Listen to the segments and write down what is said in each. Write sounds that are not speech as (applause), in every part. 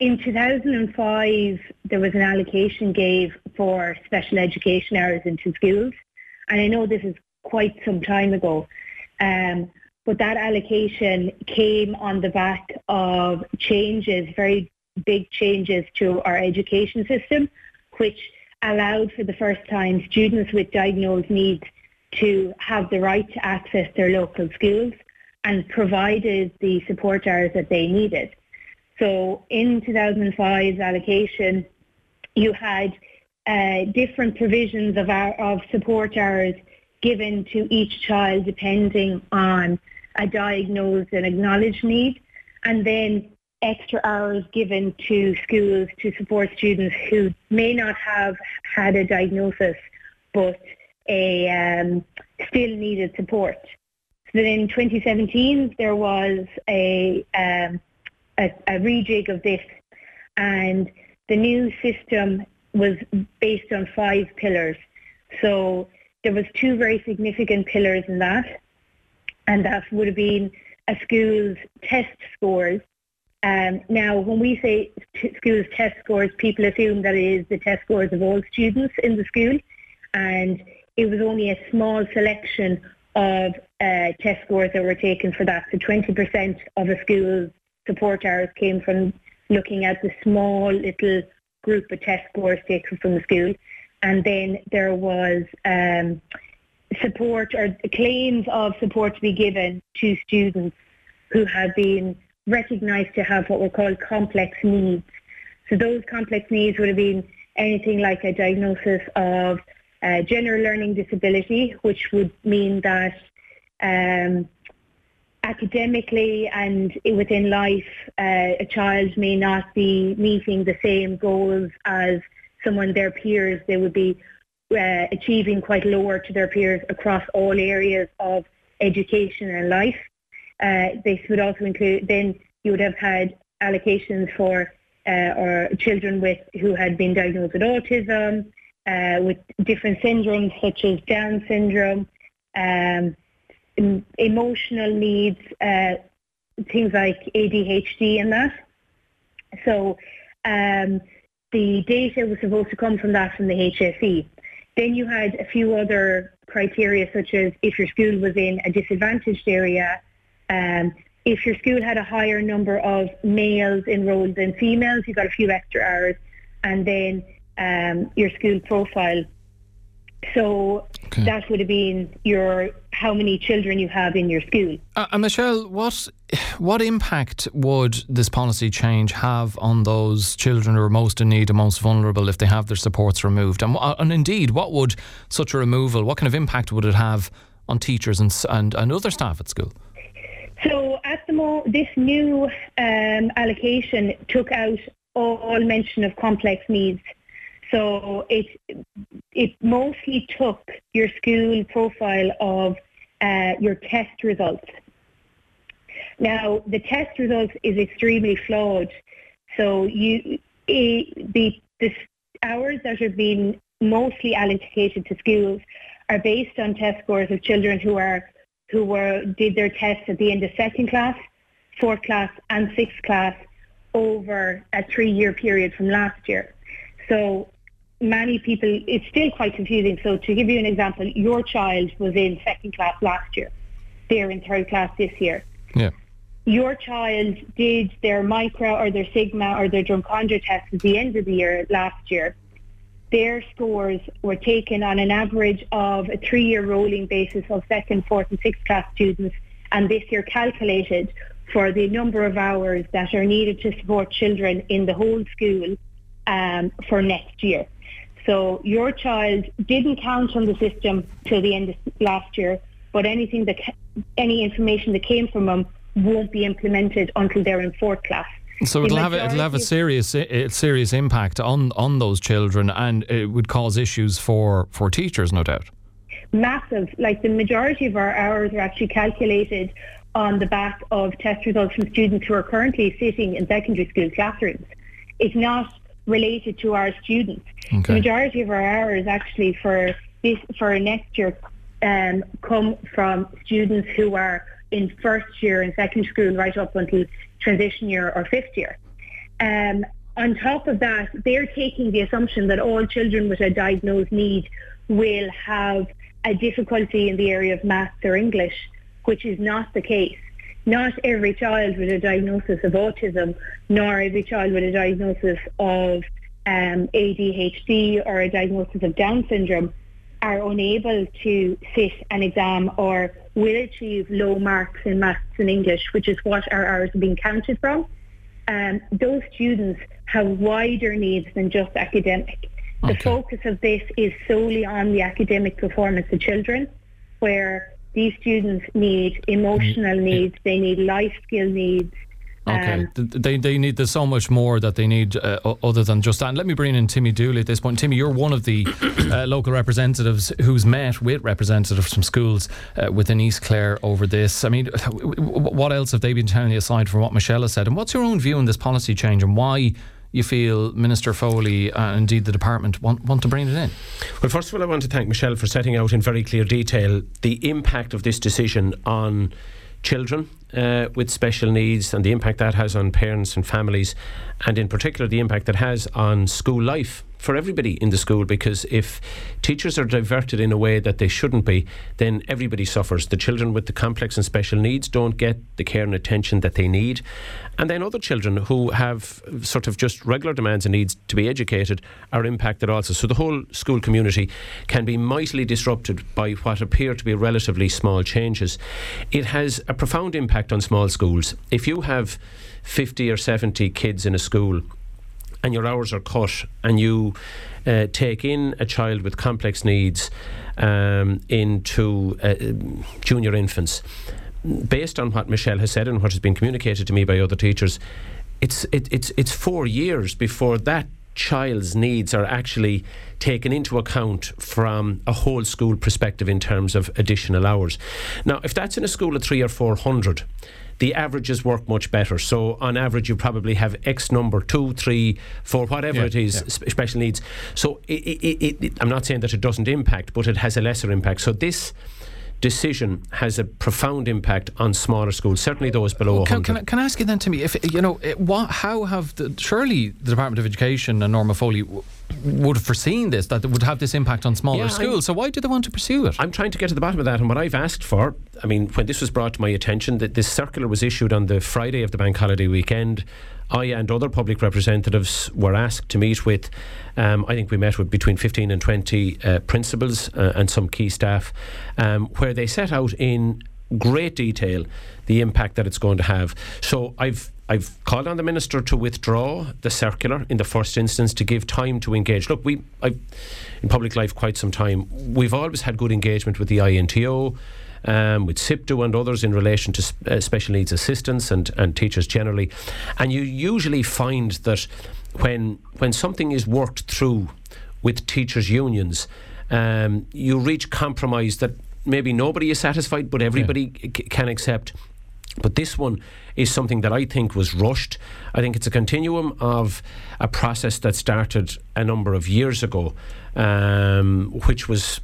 in 2005, there was an allocation gave for special education hours into schools. And I know this is quite some time ago. Um, but that allocation came on the back of changes, very big changes to our education system, which allowed for the first time students with diagnosed needs to have the right to access their local schools and provided the support hours that they needed. So in 2005's allocation, you had uh, different provisions of, our, of support hours given to each child depending on a diagnosed and acknowledged need, and then extra hours given to schools to support students who may not have had a diagnosis but a, um, still needed support. So then in 2017 there was a, um, a, a rejig of this and the new system was based on five pillars. So there was two very significant pillars in that and that would have been a school's test scores um, now, when we say t- schools test scores, people assume that it is the test scores of all students in the school, and it was only a small selection of uh, test scores that were taken for that. So 20% of a school's support hours came from looking at the small little group of test scores taken from the school, and then there was um, support or claims of support to be given to students who had been recognised to have what were called complex needs. So those complex needs would have been anything like a diagnosis of uh, general learning disability, which would mean that um, academically and within life, uh, a child may not be meeting the same goals as someone their peers. They would be uh, achieving quite lower to their peers across all areas of education and life. Uh, this would also include then you would have had allocations for uh, or children with who had been diagnosed with autism, uh, with different syndromes such as Down syndrome, um, emotional needs, uh, things like ADHD and that. So um, the data was supposed to come from that from the HSE. Then you had a few other criteria such as if your school was in a disadvantaged area, um, if your school had a higher number of males enrolled than females, you got a few extra hours, and then um, your school profile. So okay. that would have been your how many children you have in your school. Uh, and Michelle, what what impact would this policy change have on those children who are most in need and most vulnerable if they have their supports removed? And, uh, and indeed, what would such a removal? What kind of impact would it have on teachers and and, and other staff at school? So at the moment, this new um, allocation took out all mention of complex needs. So it it mostly took your school profile of uh, your test results. Now the test results is extremely flawed. So you it, the the hours that are being mostly allocated to schools are based on test scores of children who are who were did their tests at the end of second class, fourth class and sixth class over a three-year period from last year. So many people, it's still quite confusing. So to give you an example, your child was in second class last year. They're in third class this year. Yeah. Your child did their Micra or their sigma or their Drumcondra test at the end of the year last year their scores were taken on an average of a three-year rolling basis of second, fourth and sixth class students and this year calculated for the number of hours that are needed to support children in the whole school um, for next year. So your child didn't count on the system till the end of last year, but anything that any information that came from them won't be implemented until they're in fourth class. So it'll have a, it'll have a serious serious impact on on those children, and it would cause issues for for teachers, no doubt. Massive. Like the majority of our hours are actually calculated on the back of test results from students who are currently sitting in secondary school classrooms. It's not related to our students. Okay. The majority of our hours actually for this for next year um, come from students who are in first year in second school right up until transition year or fifth year. Um, on top of that, they're taking the assumption that all children with a diagnosed need will have a difficulty in the area of maths or English, which is not the case. Not every child with a diagnosis of autism, nor every child with a diagnosis of um, ADHD or a diagnosis of Down syndrome are unable to sit an exam or will achieve low marks in maths and English, which is what our hours are being counted from. Um, those students have wider needs than just academic. The focus of this is solely on the academic performance of children, where these students need emotional mm-hmm. needs, they need life skill needs, Okay, um, they they need there's so much more that they need uh, other than just that. And let me bring in Timmy Dooley at this point. Timmy, you're one of the (coughs) uh, local representatives who's met with representatives from schools uh, within East Clare over this. I mean, what else have they been telling you aside from what Michelle has said? And what's your own view on this policy change and why? You feel Minister Foley and uh, indeed the department want, want to bring it in? Well, first of all, I want to thank Michelle for setting out in very clear detail the impact of this decision on children uh, with special needs and the impact that has on parents and families, and in particular the impact that has on school life for everybody in the school because if teachers are diverted in a way that they shouldn't be, then everybody suffers. The children with the complex and special needs don't get the care and attention that they need. And then other children who have sort of just regular demands and needs to be educated are impacted also. So the whole school community can be mightily disrupted by what appear to be relatively small changes. It has a profound impact on small schools. If you have 50 or 70 kids in a school and your hours are cut and you uh, take in a child with complex needs um, into uh, junior infants, based on what Michelle has said and what has been communicated to me by other teachers, it's it, it's it's four years before that child's needs are actually taken into account from a whole school perspective in terms of additional hours. Now, if that's in a school of three or four hundred, the averages work much better. So on average, you probably have X number, two, three, four, whatever yeah, it is, yeah. special needs. So it, it, it, I'm not saying that it doesn't impact, but it has a lesser impact. So this decision has a profound impact on smaller schools, certainly those below can, 100. Can, can I ask you then, Timmy, if you know, what, how have the, surely the Department of Education and Norma Foley would have foreseen this, that it would have this impact on smaller yeah, schools. I'm, so why do they want to pursue it? I'm trying to get to the bottom of that. And what I've asked for, I mean, when this was brought to my attention, that this circular was issued on the Friday of the bank holiday weekend. I and other public representatives were asked to meet with, um, I think we met with between 15 and 20 uh, principals uh, and some key staff, um, where they set out in great detail the impact that it's going to have. So I've I've called on the minister to withdraw the circular in the first instance to give time to engage. Look, we I've in public life quite some time. We've always had good engagement with the INTO. Um, with SIPTU and others in relation to sp- uh, special needs assistants and, and teachers generally. And you usually find that when when something is worked through with teachers' unions, um, you reach compromise that maybe nobody is satisfied, but everybody yeah. c- can accept. But this one is something that I think was rushed. I think it's a continuum of a process that started a number of years ago, um, which was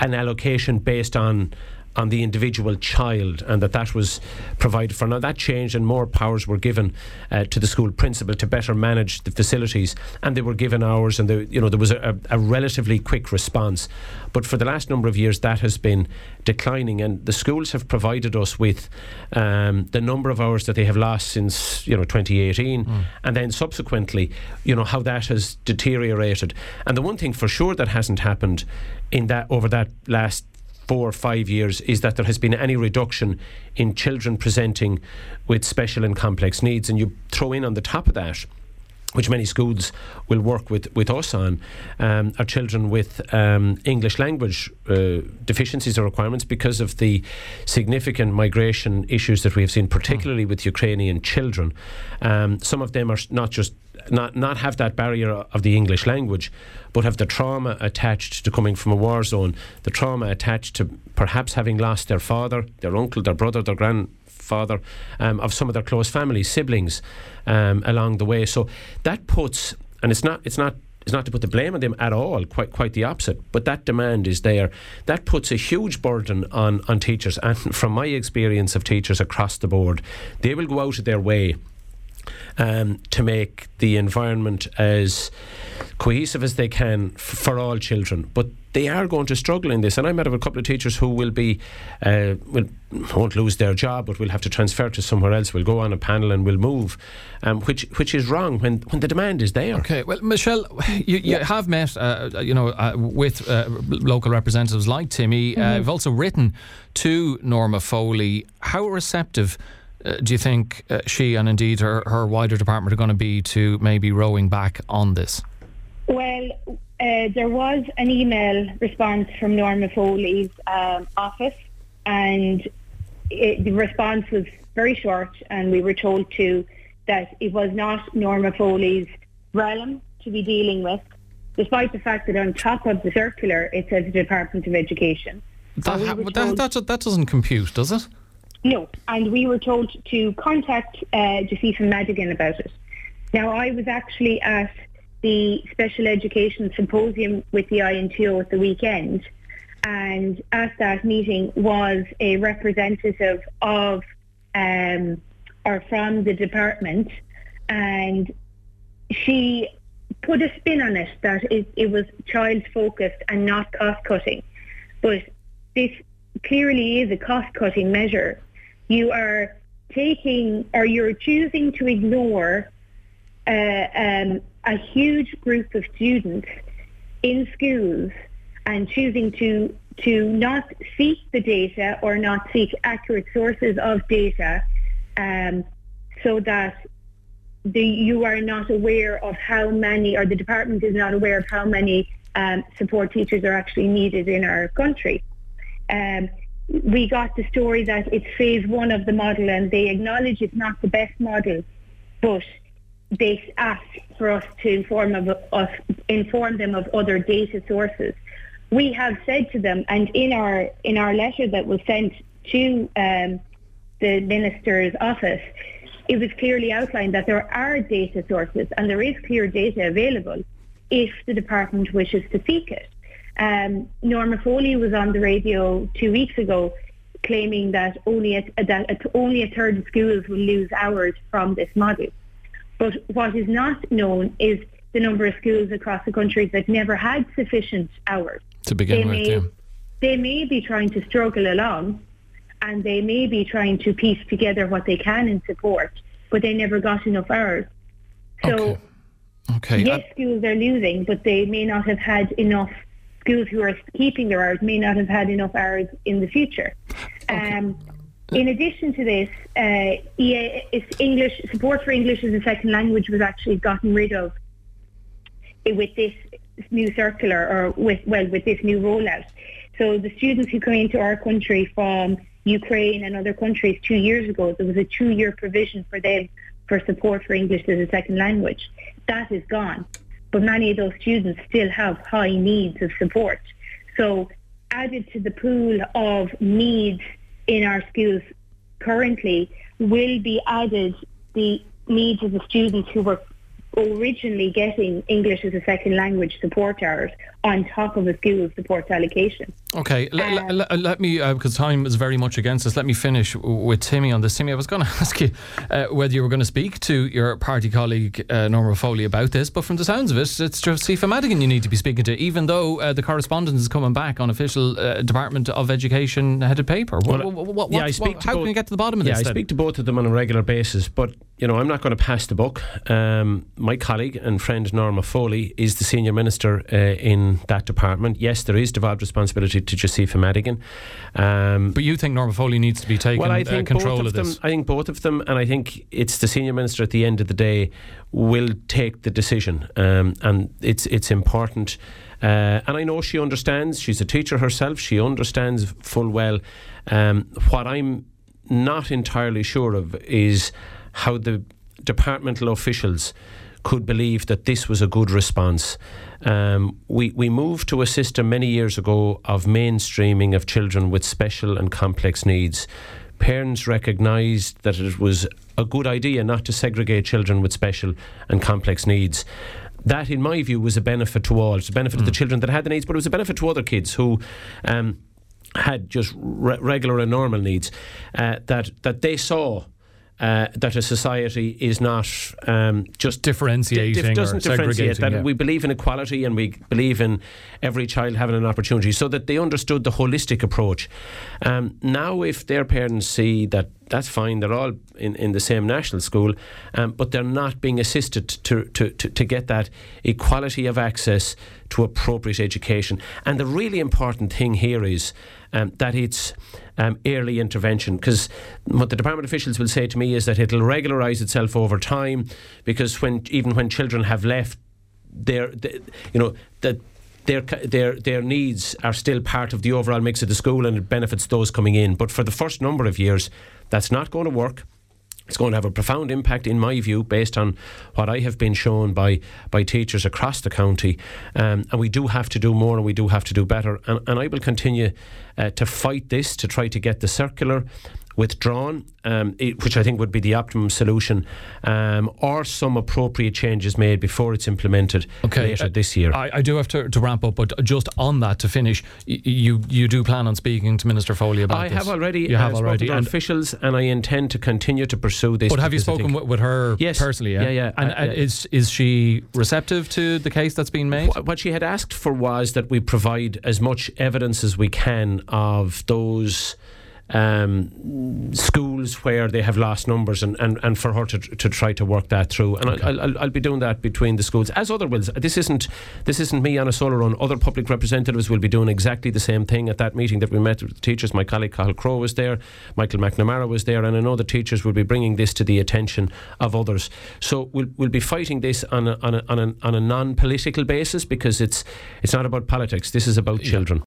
an allocation based on on the individual child and that that was provided for. Now that changed and more powers were given uh, to the school principal to better manage the facilities and they were given hours and the, you know there was a, a, relatively quick response. But for the last number of years that has been declining and the schools have provided us with um, the number of hours that they have lost since you know 2018 mm. and then subsequently you know how that has deteriorated. And the one thing for sure that hasn't happened in that over that last four or five years is that there has been any reduction in children presenting with special and complex needs. And you throw in on the top of that, which many schools will work with, with us on, um, are children with um, English language uh, deficiencies or requirements because of the significant migration issues that we have seen, particularly with Ukrainian children. Um, some of them are not just not not have that barrier of the English language, but have the trauma attached to coming from a war zone, the trauma attached to perhaps having lost their father, their uncle, their brother, their grandfather, um, of some of their close family, siblings um, along the way. So that puts, and it's not, it's not it's not to put the blame on them at all, quite quite the opposite. But that demand is there. That puts a huge burden on, on teachers. And from my experience of teachers across the board, they will go out of their way um, to make the environment as cohesive as they can f- for all children. But they are going to struggle in this. And I met with a couple of teachers who will be, uh, will, won't lose their job, but will have to transfer to somewhere else. We'll go on a panel and we'll move, um, which which is wrong when, when the demand is there. Okay, well, Michelle, you, you yeah. have met, uh, you know, uh, with uh, local representatives like Timmy. Uh, mm-hmm. you've also written to Norma Foley. How receptive uh, do you think uh, she and indeed her, her wider department are going to be to maybe rowing back on this? Well, uh, there was an email response from Norma Foley's um, office, and it, the response was very short, and we were told to that it was not Norma Foley's realm to be dealing with, despite the fact that on top of the circular it says the Department of Education. That, we that, that, that doesn't compute, does it? No, and we were told to contact uh, Josepha Madigan about it. Now, I was actually at the Special Education Symposium with the INTO at the weekend, and at that meeting was a representative of um, or from the department, and she put a spin on it that it, it was child focused and not cost cutting. But this clearly is a cost cutting measure you are taking or you're choosing to ignore uh, um, a huge group of students in schools and choosing to to not seek the data or not seek accurate sources of data um, so that the, you are not aware of how many or the department is not aware of how many um, support teachers are actually needed in our country. Um, we got the story that it's phase one of the model and they acknowledge it's not the best model, but they ask for us to inform of us, inform them of other data sources. We have said to them, and in our in our letter that was sent to um, the minister's office, it was clearly outlined that there are data sources and there is clear data available if the department wishes to seek it. Um, Norma Foley was on the radio two weeks ago claiming that only a, that only a third of schools will lose hours from this model. But what is not known is the number of schools across the country that never had sufficient hours. To begin they with, may, yeah. They may be trying to struggle along and they may be trying to piece together what they can in support, but they never got enough hours. So, okay. Okay. yes, schools are losing, but they may not have had enough schools who are keeping their hours may not have had enough hours in the future. Okay. Um, in addition to this, uh, English support for English as a second language was actually gotten rid of with this new circular, or with well, with this new rollout. So the students who came into our country from Ukraine and other countries two years ago, there was a two-year provision for them for support for English as a second language. That is gone but many of those students still have high needs of support. So added to the pool of needs in our schools currently will be added the needs of the students who were originally getting English as a second language support hours on top of a school support allocation. Okay, um, l- l- let me, uh, because time is very much against us, let me finish with Timmy on this. Timmy, I was going (laughs) to ask you uh, whether you were going to speak to your party colleague uh, Norma Foley about this, but from the sounds of it, it's Josepha Madigan you need to be speaking to, even though uh, the correspondence is coming back on official uh, Department of Education headed paper. Well, what, what, yeah, I speak what, how both, can we get to the bottom of yeah, this? Yeah, I speak to both of them on a regular basis, but you know, I'm not going to pass the buck. Um, my colleague and friend Norma Foley is the senior minister uh, in that department. Yes, there is devolved responsibility to Josepha Madigan. Um, but you think Norma Foley needs to be taking well, I uh, think control both of, of this? Them, I think both of them, and I think it's the senior minister at the end of the day will take the decision, um, and it's it's important. Uh, and I know she understands. She's a teacher herself. She understands full well. Um, what I'm not entirely sure of is how the departmental officials could believe that this was a good response. Um, we, we moved to a system many years ago of mainstreaming of children with special and complex needs. Parents recognised that it was a good idea not to segregate children with special and complex needs. That, in my view, was a benefit to all. It's a benefit mm. to the children that had the needs, but it was a benefit to other kids who um, had just re- regular and normal needs uh, that that they saw uh, that a society is not um, just differentiating, dif- doesn't differentiate. That yeah. we believe in equality and we believe in every child having an opportunity, so that they understood the holistic approach. Um, now, if their parents see that that's fine, they're all in, in the same national school, um, but they're not being assisted to, to, to, to get that equality of access to appropriate education. And the really important thing here is um, that it's um, early intervention because what the department officials will say to me is that it'll regularise itself over time because when even when children have left their, they, you know that their their their needs are still part of the overall mix of the school and it benefits those coming in but for the first number of years that's not going to work it's going to have a profound impact, in my view, based on what I have been shown by by teachers across the county. Um, and we do have to do more, and we do have to do better. And, and I will continue uh, to fight this to try to get the circular withdrawn, um, it, which I think would be the optimum solution, um, or some appropriate changes made before it's implemented okay. later uh, this year. I, I do have to, to, ramp up, but just on that to finish, y- you you do plan on speaking to Minister Foley about this? I this? have already. You have uh, already, and officials, and I intend to continue to pursue this. But have you spoken with, with, her yes. personally? Yeah, yeah, yeah. And uh, is is she receptive to the case that's been made? What she had asked for was that we provide as much evidence as we can of those um, schools where they have lost numbers and, and, and for her to, to try to work that through. And okay. I'll, I'll, I'll, be doing that between the schools, as other wills. This isn't, this isn't me on a solo run. Other public representatives will be doing exactly the same thing at that meeting that we met with the teachers. My colleague Cathal Crowe was there, Michael McNamara was there, and I know the teachers will be bringing this to the attention of others. So we'll, we'll be fighting this on a, on a, on a, on a non political basis because it's, it's not about politics. This is about yeah. children.